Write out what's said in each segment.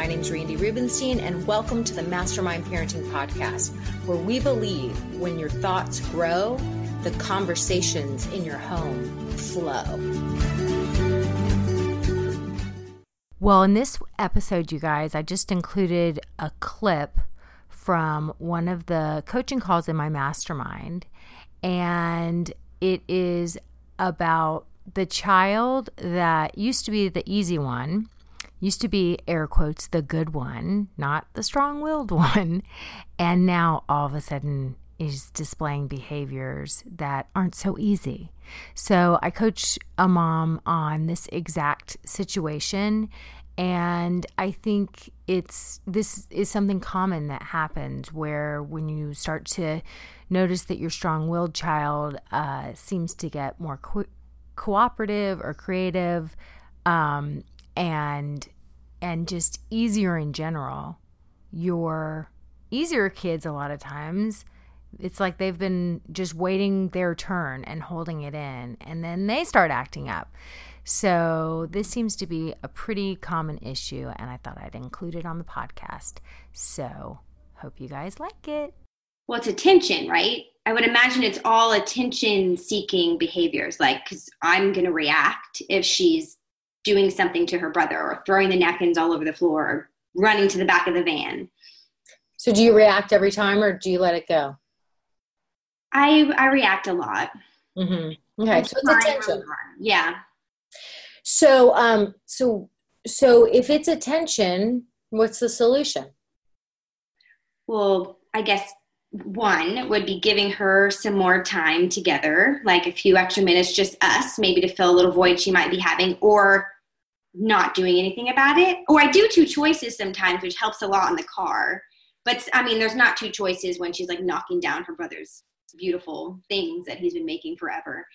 My name is Randi Rubenstein, and welcome to the Mastermind Parenting Podcast, where we believe when your thoughts grow, the conversations in your home flow. Well, in this episode, you guys, I just included a clip from one of the coaching calls in my mastermind, and it is about the child that used to be the easy one used to be air quotes the good one, not the strong-willed one, and now all of a sudden is displaying behaviors that aren't so easy. So I coach a mom on this exact situation and I think it's this is something common that happens where when you start to notice that your strong-willed child uh, seems to get more co- cooperative or creative, um, and and just easier in general. Your easier kids a lot of times it's like they've been just waiting their turn and holding it in and then they start acting up. So this seems to be a pretty common issue and i thought i'd include it on the podcast. So hope you guys like it. Well it's attention right? I would imagine it's all attention seeking behaviors like because i'm going to react if she's doing something to her brother or throwing the napkins all over the floor or running to the back of the van. So do you react every time or do you let it go? I I react a lot. Mm-hmm. Okay, so it's attention. Yeah. So um so so if it's attention, what's the solution? Well, I guess one would be giving her some more time together, like a few extra minutes, just us, maybe to fill a little void she might be having, or not doing anything about it. Or I do two choices sometimes, which helps a lot in the car. But I mean, there's not two choices when she's like knocking down her brother's beautiful things that he's been making forever.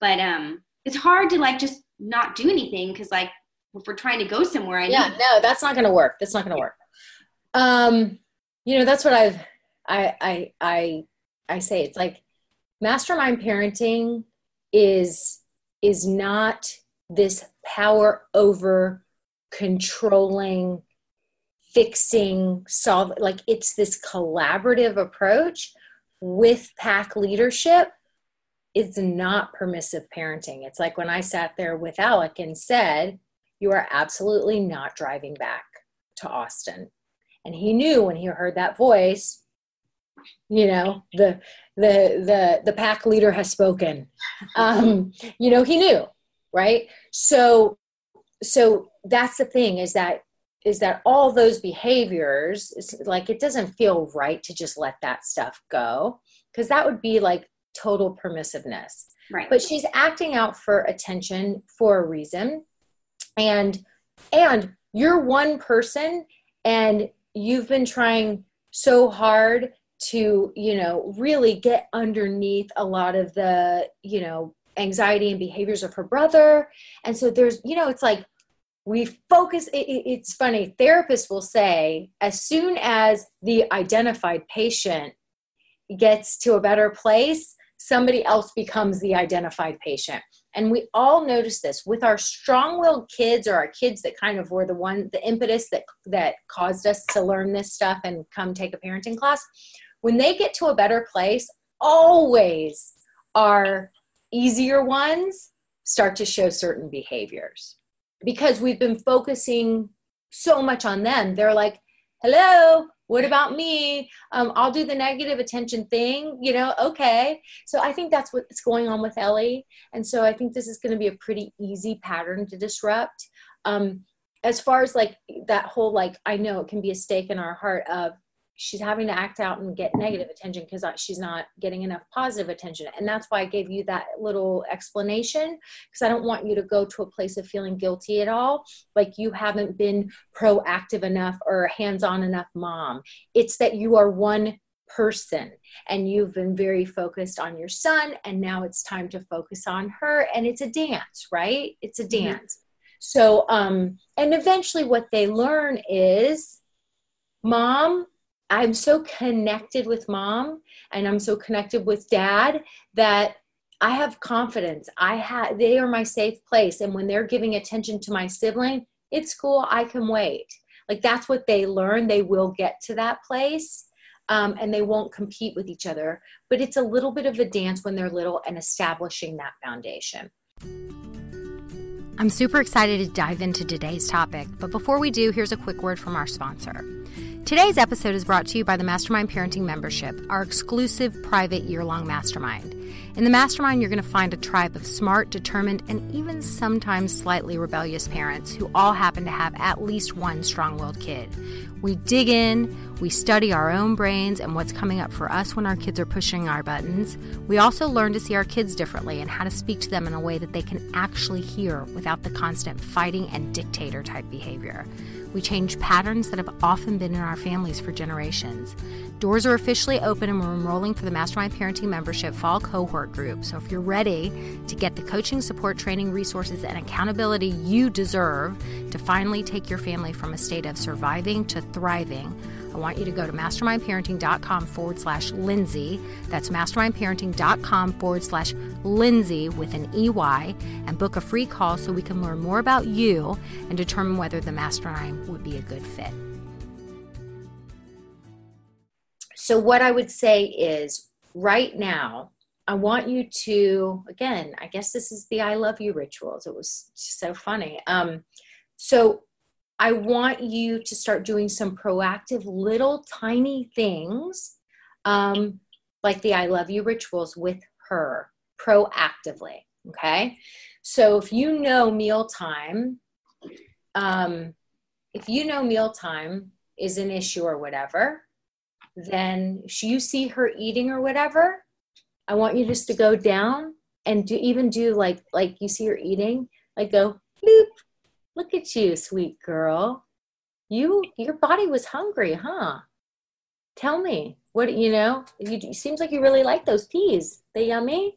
But um, it's hard to like just not do anything because like if we're trying to go somewhere, I yeah, no, that's not going to work. That's not going to work. Um, you know, that's what I've I I I I say it's like mastermind parenting is is not this power over controlling fixing solve like it's this collaborative approach with pack leadership it's not permissive parenting. It's like when i sat there with alec and said you are absolutely not driving back to austin. And he knew when he heard that voice you know the the the the pack leader has spoken. Um you know he knew right? So so that's the thing is that is that all those behaviors like it doesn't feel right to just let that stuff go because that would be like total permissiveness. Right. But she's acting out for attention for a reason. And and you're one person and you've been trying so hard to you know really get underneath a lot of the you know anxiety and behaviors of her brother. And so there's you know it's like we focus it, it's funny therapists will say as soon as the identified patient gets to a better place somebody else becomes the identified patient. And we all notice this with our strong-willed kids or our kids that kind of were the one the impetus that that caused us to learn this stuff and come take a parenting class when they get to a better place, always our easier ones start to show certain behaviors. Because we've been focusing so much on them. They're like, hello what about me? Um, i'll do the negative attention thing you know okay. So i think that's what's going on with ellie. And so i think this is going to be a pretty easy pattern to disrupt. Um, as far as like that whole like i know it can be a stake in our heart of she's having to act out and get negative attention because she's not getting enough positive attention and that's why i gave you that little explanation because i don't want you to go to a place of feeling guilty at all like you haven't been proactive enough or hands-on enough mom it's that you are one person and you've been very focused on your son and now it's time to focus on her and it's a dance right it's a mm-hmm. dance mm-hmm. so um and eventually what they learn is mom I'm so connected with mom and I'm so connected with dad that I have confidence. I have they are my safe place and when they're giving attention to my sibling, it's cool, I can wait. Like that's what they learn. They will get to that place. Um, and they won't compete with each other. But it's a little bit of a dance when they're little and establishing that foundation. I'm super excited to dive into today's topic, but before we do, here's a quick word from our sponsor. Today's episode is brought to you by the Mastermind Parenting Membership, our exclusive private year long mastermind. In the mastermind, you're going to find a tribe of smart, determined, and even sometimes slightly rebellious parents who all happen to have at least one strong willed kid. We dig in, we study our own brains and what's coming up for us when our kids are pushing our buttons. We also learn to see our kids differently and how to speak to them in a way that they can actually hear without the constant fighting and dictator type behavior. We change patterns that have often been in our families for generations. Doors are officially open and we're enrolling for the Mastermind Parenting Membership Fall Cohort Group. So if you're ready to get the coaching, support, training, resources, and accountability you deserve to finally take your family from a state of surviving to thriving, I want you to go to mastermindparenting.com forward slash Lindsey. That's mastermindparenting.com forward slash Lindsey with an EY and book a free call so we can learn more about you and determine whether the mastermind would be a good fit. So, what I would say is right now, I want you to, again, I guess this is the I love you rituals. It was so funny. Um, so, I want you to start doing some proactive little tiny things um, like the I love you rituals with her proactively. Okay. So if you know mealtime, um, if you know mealtime is an issue or whatever, then you see her eating or whatever, I want you just to go down and do even do like like you see her eating, like go bloop, Look at you, sweet girl. You your body was hungry, huh? Tell me. What you know? It seems like you really like those peas. They yummy?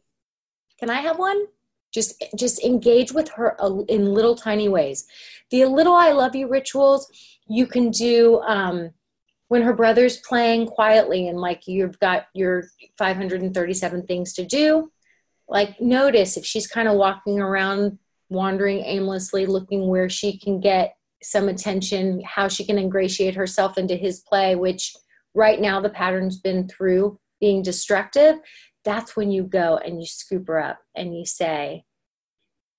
Can I have one? Just just engage with her in little tiny ways. The little I love you rituals you can do um, when her brother's playing quietly and like you've got your 537 things to do like notice if she's kind of walking around wandering aimlessly, looking where she can get some attention, how she can ingratiate herself into his play, which right now the pattern's been through being destructive. That's when you go and you scoop her up and you say,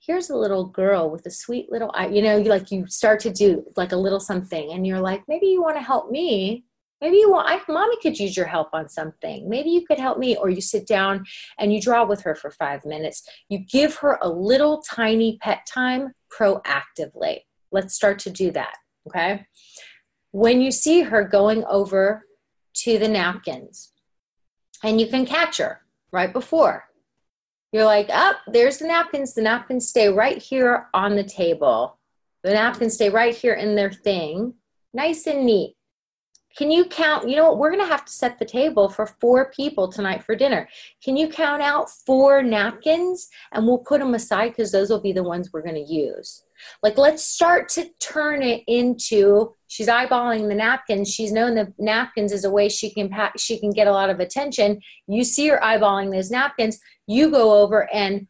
here's a little girl with a sweet little eye. You know, you like you start to do like a little something and you're like, maybe you want to help me maybe you want I, mommy could use your help on something. Maybe you could help me or you sit down and you draw with her for five minutes. You give her a little tiny pet time proactively. Let's start to do that okay? When you see her going over to the napkins and you can catch her right before you're like up oh, there's the napkins. The napkins stay right here on the table. The napkins stay right here in their thing. Nice and neat can you count? You know what? We're going to have to set the table for four people tonight for dinner. Can you count out four napkins and we'll put them aside because those will be the ones we're going to use? Like, let's start to turn it into she's eyeballing the napkins. She's known the napkins is a way she can she can get a lot of attention. You see her eyeballing those napkins. You go over and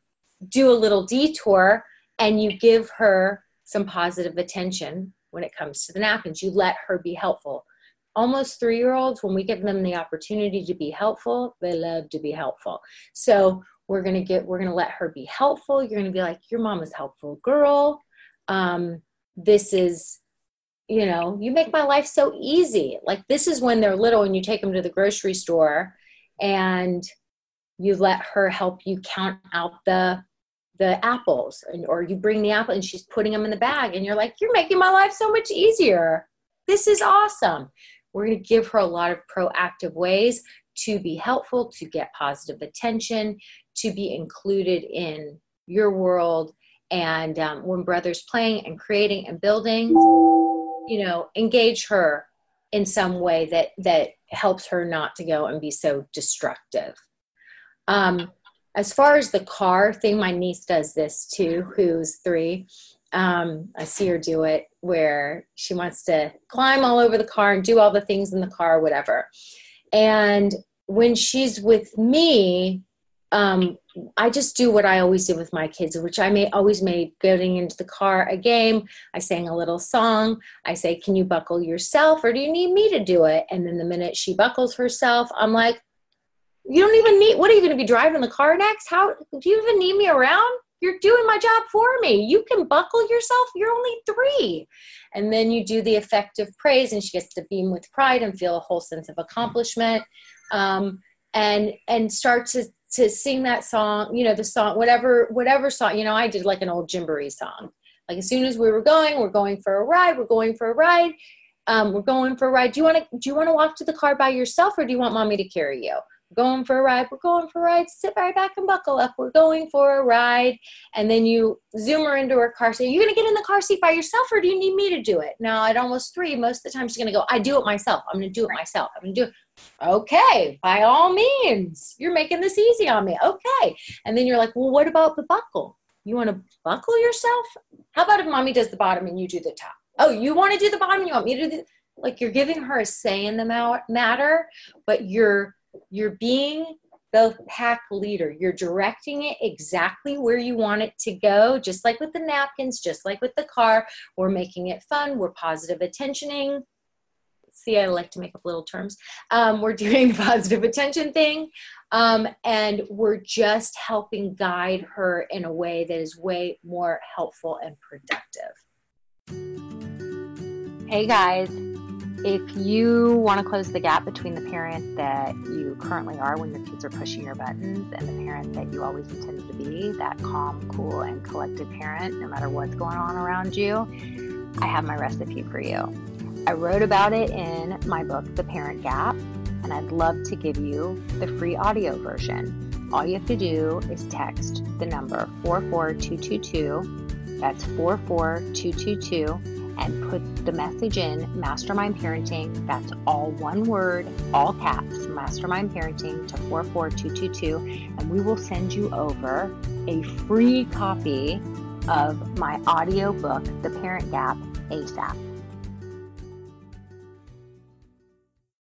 do a little detour and you give her some positive attention when it comes to the napkins. You let her be helpful almost three year olds, when we give them the opportunity to be helpful, they love to be helpful. So we're to get, we're to let her be helpful. You're to be like, your mom is helpful girl. Um, this is, you know, you make my life so easy. Like this is when they're little and you take them to the grocery store and you let her help you count out the the apples and, or you bring the apple and she's putting them in the bag and you're like you're making my life so much easier this is awesome we're going to give her a lot of proactive ways to be helpful to get positive attention to be included in your world. And um, when brothers playing and creating and building you know engage her in some way that that helps her not to go and be so destructive. Um, as far as the car thing my niece does this too who's three. Um, i see her do it where she wants to climb all over the car and do all the things in the car whatever and when she's with me um, I just do what I always do with my kids, which I may always made getting into the car a game. I sang a little song. I say, Can you buckle yourself or do you need me to do it? And then the minute she buckles herself, I'm like, You don't even need, what are you going to be driving the car next? How do you even need me around? You're doing my job for me. You can buckle yourself. You're only three. And then you do the effective praise, and she gets to beam with pride and feel a whole sense of accomplishment. Um, and and start to to sing that song, you know, the song, whatever, whatever song, you know, I did like an old Gymboree song. Like as soon as we were going, we're going for a ride, we're going for a ride. Um, we're going for a ride. Do you want to, do you want to walk to the car by yourself or do you want mommy to carry you? Going for a ride. We're going for a ride. Sit right back and buckle up. We're going for a ride. And then you zoom her into her car seat. Are you going to get in the car seat by yourself or do you need me to do it? Now, at almost three, most of the time she's going to go, I do it myself. I'm going to do it myself. I'm going to do it. Okay, by all means, you're making this easy on me. Okay. And then you're like, well, what about the buckle? You want to buckle yourself? How about if mommy does the bottom and you do the top? Oh, you want to do the bottom? You want me to do the, like you're giving her a say in the matter, but you're you're being the pack leader. You're directing it exactly where you want it to go, just like with the napkins, just like with the car. We're making it fun. We're positive attentioning see, I like to make up little terms. Um, we're doing the positive attention thing. Um, and we're just helping guide her in a way that is way more helpful and productive. Hey guys, if you want to close the gap between the parent that you currently are when your kids are pushing your buttons and the parent that you always intended to be, that calm, cool, and collected parent, no matter what's going on around you, I have my recipe for you. I wrote about it in my book, The Parent Gap, and I'd love to give you the free audio version. All you have to do is text the number 44222, that's 44222, and put the message in Mastermind Parenting. That's all one word, all caps, Mastermind Parenting to 44222, and we will send you over a free copy of my audio book, The Parent Gap, ASAP.